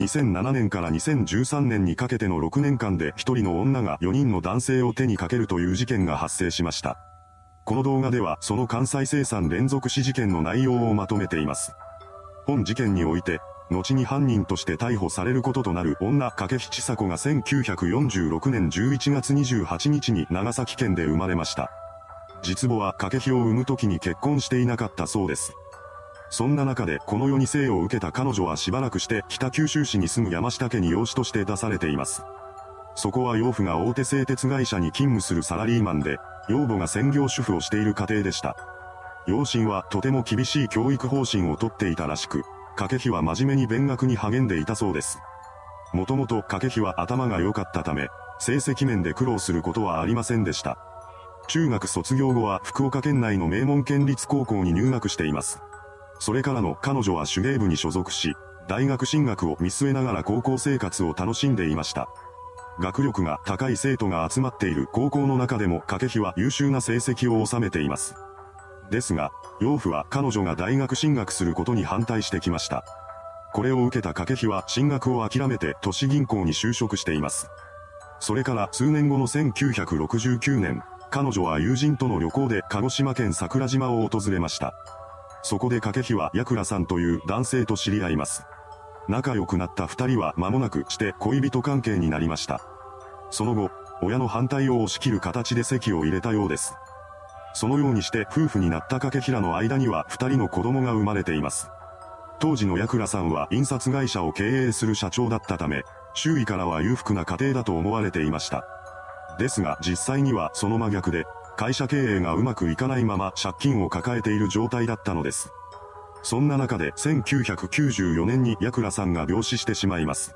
2007年から2013年にかけての6年間で1人の女が4人の男性を手にかけるという事件が発生しました。この動画ではその関西生産連続死事件の内容をまとめています。本事件において、後に犯人として逮捕されることとなる女掛木千佐子が1946年11月28日に長崎県で生まれました。実母は掛木を産む時に結婚していなかったそうです。そんな中でこの世に生を受けた彼女はしばらくして北九州市に住む山下家に養子として出されています。そこは養父が大手製鉄会社に勤務するサラリーマンで、養母が専業主婦をしている家庭でした。養親はとても厳しい教育方針をとっていたらしく、掛木は真面目に勉学に励んでいたそうです。もともと掛木は頭が良かったため、成績面で苦労することはありませんでした。中学卒業後は福岡県内の名門県立高校に入学しています。それからの彼女は手芸部に所属し、大学進学を見据えながら高校生活を楽しんでいました。学力が高い生徒が集まっている高校の中でも掛木は優秀な成績を収めています。ですが、養父は彼女が大学進学することに反対してきました。これを受けた掛木は進学を諦めて都市銀行に就職しています。それから数年後の1969年、彼女は友人との旅行で鹿児島県桜島を訪れました。そこで掛木はヤクラさんという男性と知り合います。仲良くなった二人は間もなくして恋人関係になりました。その後、親の反対を押し切る形で席を入れたようです。そのようにして夫婦になった掛平の間には二人の子供が生まれています。当時のヤクラさんは印刷会社を経営する社長だったため、周囲からは裕福な家庭だと思われていました。ですが実際にはその真逆で、会社経営がうまくいかないまま借金を抱えている状態だったのです。そんな中で1994年にヤクラさんが病死してしまいます。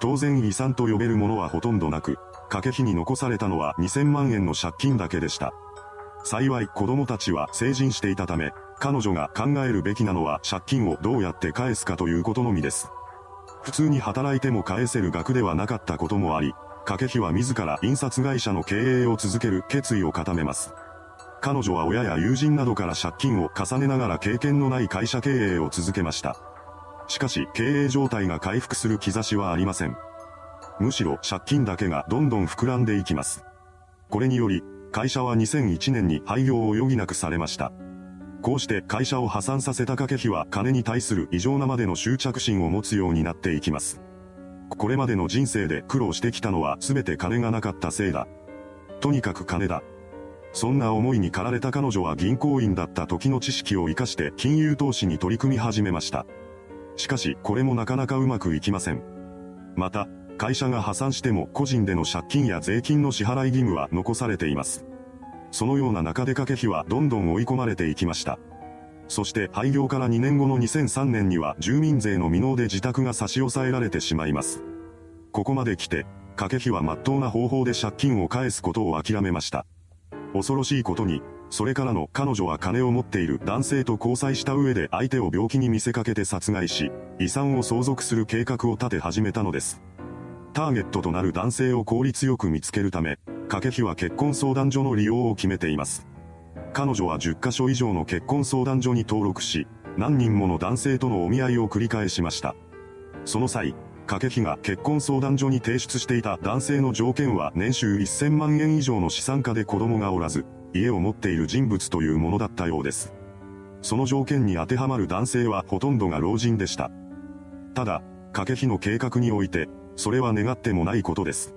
当然遺産と呼べるものはほとんどなく、掛け費に残されたのは2000万円の借金だけでした。幸い子供たちは成人していたため、彼女が考えるべきなのは借金をどうやって返すかということのみです。普通に働いても返せる額ではなかったこともあり、掛木は自ら印刷会社の経営を続ける決意を固めます。彼女は親や友人などから借金を重ねながら経験のない会社経営を続けました。しかし経営状態が回復する兆しはありません。むしろ借金だけがどんどん膨らんでいきます。これにより、会社は2001年に廃業を余儀なくされました。こうして会社を破産させた掛費は金に対する異常なまでの執着心を持つようになっていきます。これまでの人生で苦労してきたのは全て金がなかったせいだ。とにかく金だ。そんな思いに駆られた彼女は銀行員だった時の知識を活かして金融投資に取り組み始めました。しかし、これもなかなかうまくいきません。また、会社が破産しても個人での借金や税金の支払い義務は残されています。そのような中で掛け費はどんどん追い込まれていきました。そして廃業から2年後の2003年には住民税の未納で自宅が差し押さえられてしまいます。ここまで来て、掛け費は真っ当な方法で借金を返すことを諦めました。恐ろしいことに、それからの彼女は金を持っている男性と交際した上で相手を病気に見せかけて殺害し、遺産を相続する計画を立て始めたのです。ターゲットとなる男性を効率よく見つけるため、掛け費は結婚相談所の利用を決めています。彼女は10カ所以上の結婚相談所に登録し、何人もの男性とのお見合いを繰り返しました。その際、掛費が結婚相談所に提出していた男性の条件は年収1000万円以上の資産家で子供がおらず、家を持っている人物というものだったようです。その条件に当てはまる男性はほとんどが老人でした。ただ、掛費の計画において、それは願ってもないことです。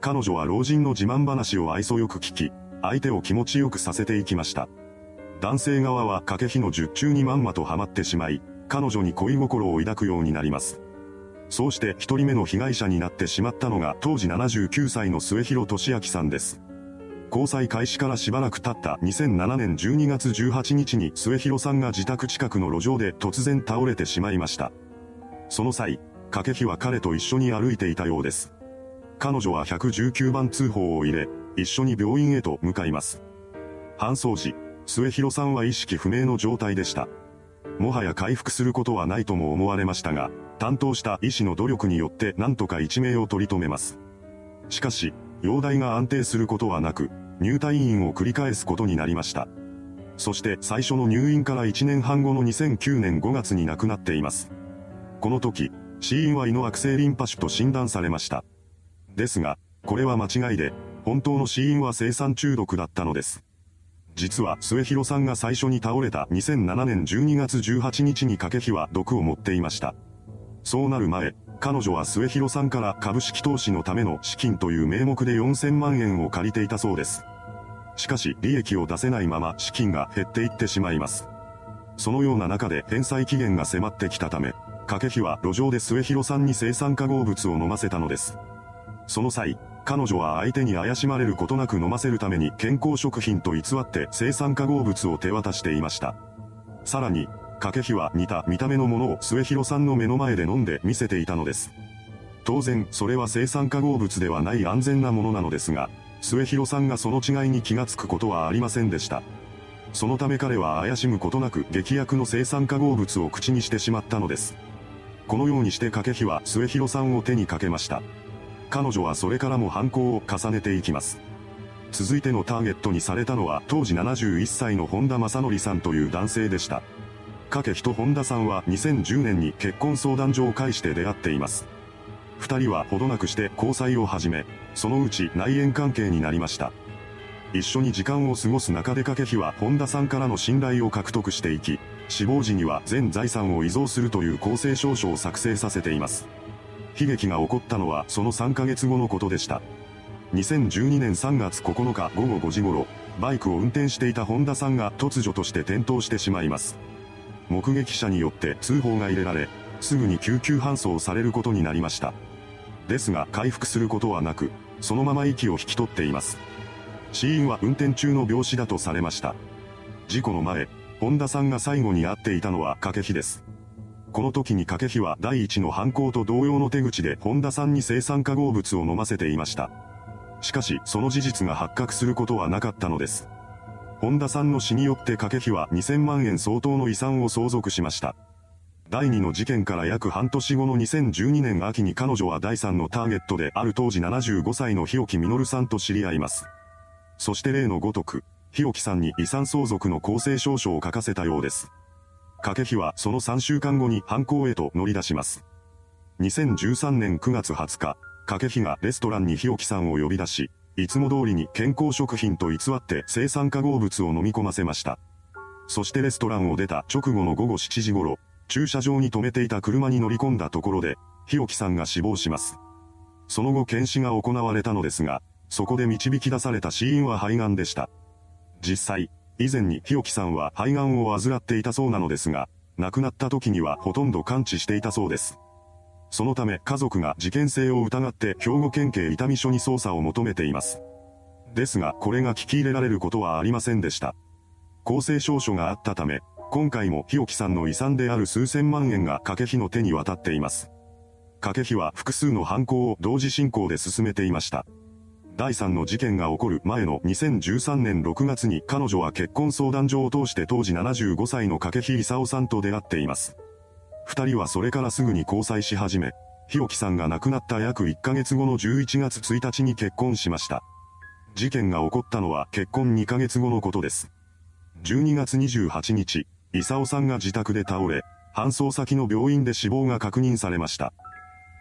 彼女は老人の自慢話を愛想よく聞き、相手を気持ちよくさせていきました。男性側は掛費の術中にまんまとハマってしまい、彼女に恋心を抱くようになります。そうして一人目の被害者になってしまったのが当時79歳の末広俊明さんです。交際開始からしばらく経った2007年12月18日に末広さんが自宅近くの路上で突然倒れてしまいました。その際、掛日は彼と一緒に歩いていたようです。彼女は119番通報を入れ、一緒に病院へと向かいます。搬送時、末広さんは意識不明の状態でした。もはや回復することはないとも思われましたが、担当した医師の努力によって何とか一命を取り留めます。しかし、容体が安定することはなく、入退院を繰り返すことになりました。そして最初の入院から1年半後の2009年5月に亡くなっています。この時、死因は胃の悪性リンパ腫と診断されました。ですが、これは間違いで、本当の死因は生産中毒だったのです。実は末広さんが最初に倒れた2007年12月18日に掛日は毒を持っていました。そうなる前、彼女は末広さんから株式投資のための資金という名目で4000万円を借りていたそうです。しかし利益を出せないまま資金が減っていってしまいます。そのような中で返済期限が迫ってきたため、掛日は路上で末広さんに生産化合物を飲ませたのです。その際、彼女は相手に怪しまれることなく飲ませるために健康食品と偽って生産化合物を手渡していました。さらに、掛日は似た見た目のものを末広さんの目の前で飲んで見せていたのです。当然、それは生産化合物ではない安全なものなのですが、末広さんがその違いに気がつくことはありませんでした。そのため彼は怪しむことなく劇薬の生産化合物を口にしてしまったのです。このようにして掛日は末広さんを手にかけました。彼女はそれからも犯行を重ねていきます。続いてのターゲットにされたのは当時71歳の本田正則さんという男性でした。掛日と本田さんは2010年に結婚相談所を介して出会っています。二人はほどなくして交際を始め、そのうち内縁関係になりました。一緒に時間を過ごす中で掛日は本田さんからの信頼を獲得していき、死亡時には全財産を遺贈するという公正証書を作成させています。悲劇が起こったのはその3ヶ月後のことでした。2012年3月9日午後5時頃、バイクを運転していた本田さんが突如として転倒してしまいます。目撃者によって通報が入れられ、すぐに救急搬送されることになりました。ですが回復することはなく、そのまま息を引き取っています。死因は運転中の病死だとされました。事故の前、本田さんが最後に会っていたのは掛日です。この時に掛日は第一の犯行と同様の手口で本田さんに生産化合物を飲ませていました。しかし、その事実が発覚することはなかったのです。本田さんの死によって掛日は2000万円相当の遺産を相続しました。第2の事件から約半年後の2012年秋に彼女は第3のターゲットである当時75歳の日置実さんと知り合います。そして例のごとく、日置さんに遺産相続の公正証書を書かせたようです。掛日はその3週間後に犯行へと乗り出します。2013年9月20日、掛日がレストランに日置さんを呼び出し、いつも通りに健康食品と偽って生産化合物を飲み込ませました。そしてレストランを出た直後の午後7時頃、駐車場に停めていた車に乗り込んだところで、日置さんが死亡します。その後検視が行われたのですが、そこで導き出された死因は肺がんでした。実際、以前に日置さんは肺がんを患っていたそうなのですが、亡くなった時にはほとんど完治していたそうです。そのため家族が事件性を疑って兵庫県警伊丹署に捜査を求めています。ですがこれが聞き入れられることはありませんでした。公正証書があったため、今回も日置さんの遺産である数千万円が掛日の手に渡っています。掛日は複数の犯行を同時進行で進めていました。第3の事件が起こる前の2013年6月に彼女は結婚相談所を通して当時75歳の掛日勲さんと出会っています。二人はそれからすぐに交際し始め、日置さんが亡くなった約1ヶ月後の11月1日に結婚しました。事件が起こったのは結婚2ヶ月後のことです。12月28日、勲さんが自宅で倒れ、搬送先の病院で死亡が確認されました。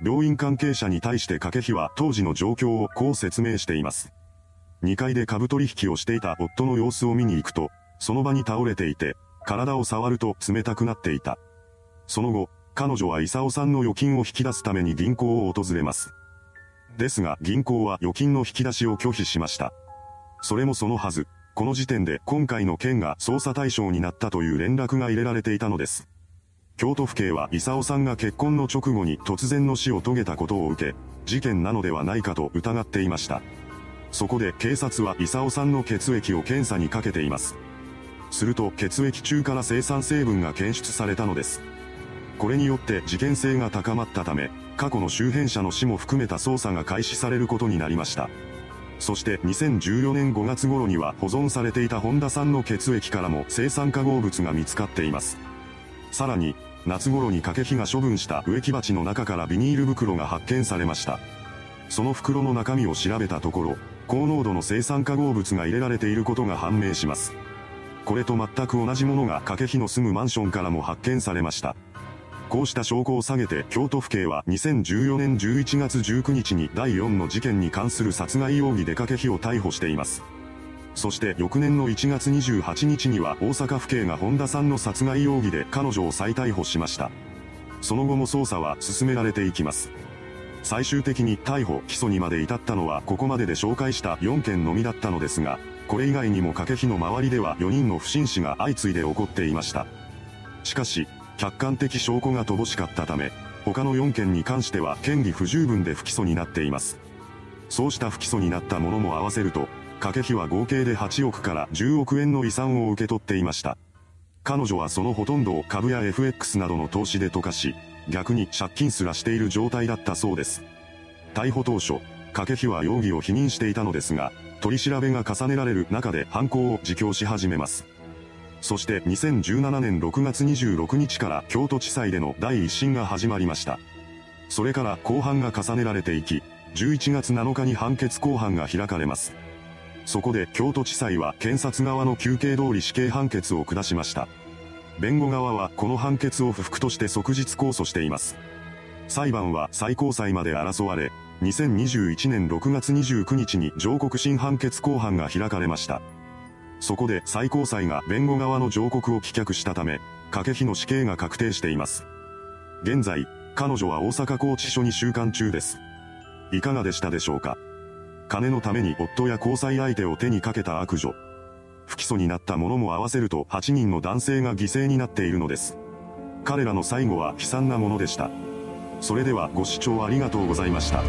病院関係者に対して掛日は当時の状況をこう説明しています。2階で株取引をしていた夫の様子を見に行くと、その場に倒れていて、体を触ると冷たくなっていた。その後、彼女は勲さんの預金を引き出すために銀行を訪れます。ですが銀行は預金の引き出しを拒否しました。それもそのはず、この時点で今回の件が捜査対象になったという連絡が入れられていたのです。京都府警は勲さんが結婚の直後に突然の死を遂げたことを受け、事件なのではないかと疑っていました。そこで警察は勲さんの血液を検査にかけています。すると血液中から生産成分が検出されたのです。これによって事件性が高まったため、過去の周辺者の死も含めた捜査が開始されることになりました。そして2014年5月頃には保存されていた本田さんの血液からも生産化合物が見つかっています。さらに、夏頃に掛日が処分した植木鉢の中からビニール袋が発見されました。その袋の中身を調べたところ、高濃度の生産化合物が入れられていることが判明します。これと全く同じものが掛日の住むマンションからも発見されました。こうした証拠を下げて京都府警は2014年11月19日に第4の事件に関する殺害容疑で掛日を逮捕しています。そして翌年の1月28日には大阪府警が本田さんの殺害容疑で彼女を再逮捕しました。その後も捜査は進められていきます。最終的に逮捕・起訴にまで至ったのはここまでで紹介した4件のみだったのですが、これ以外にも掛日の周りでは4人の不審死が相次いで起こっていました。しかし、客観的証拠が乏しかったため、他の4件に関しては嫌疑不十分で不起訴になっています。そうした不起訴になったものも合わせると、掛日は合計で8億から10億円の遺産を受け取っていました。彼女はそのほとんどを株や FX などの投資で溶かし、逆に借金すらしている状態だったそうです。逮捕当初、掛日は容疑を否認していたのですが、取り調べが重ねられる中で犯行を自供し始めます。そして2017年6月26日から京都地裁での第一審が始まりました。それから公判が重ねられていき、11月7日に判決公判が開かれます。そこで京都地裁は検察側の求刑通り死刑判決を下しました。弁護側はこの判決を不服として即日控訴しています。裁判は最高裁まで争われ、2021年6月29日に上告審判決公判が開かれました。そこで最高裁が弁護側の上告を棄却したため、掛け日の死刑が確定しています。現在、彼女は大阪拘置所に収監中です。いかがでしたでしょうか？金のために夫や交際相手を手にかけた悪女。不起訴になった者も合わせると8人の男性が犠牲になっているのです。彼らの最後は悲惨なものでした。それではご視聴ありがとうございました。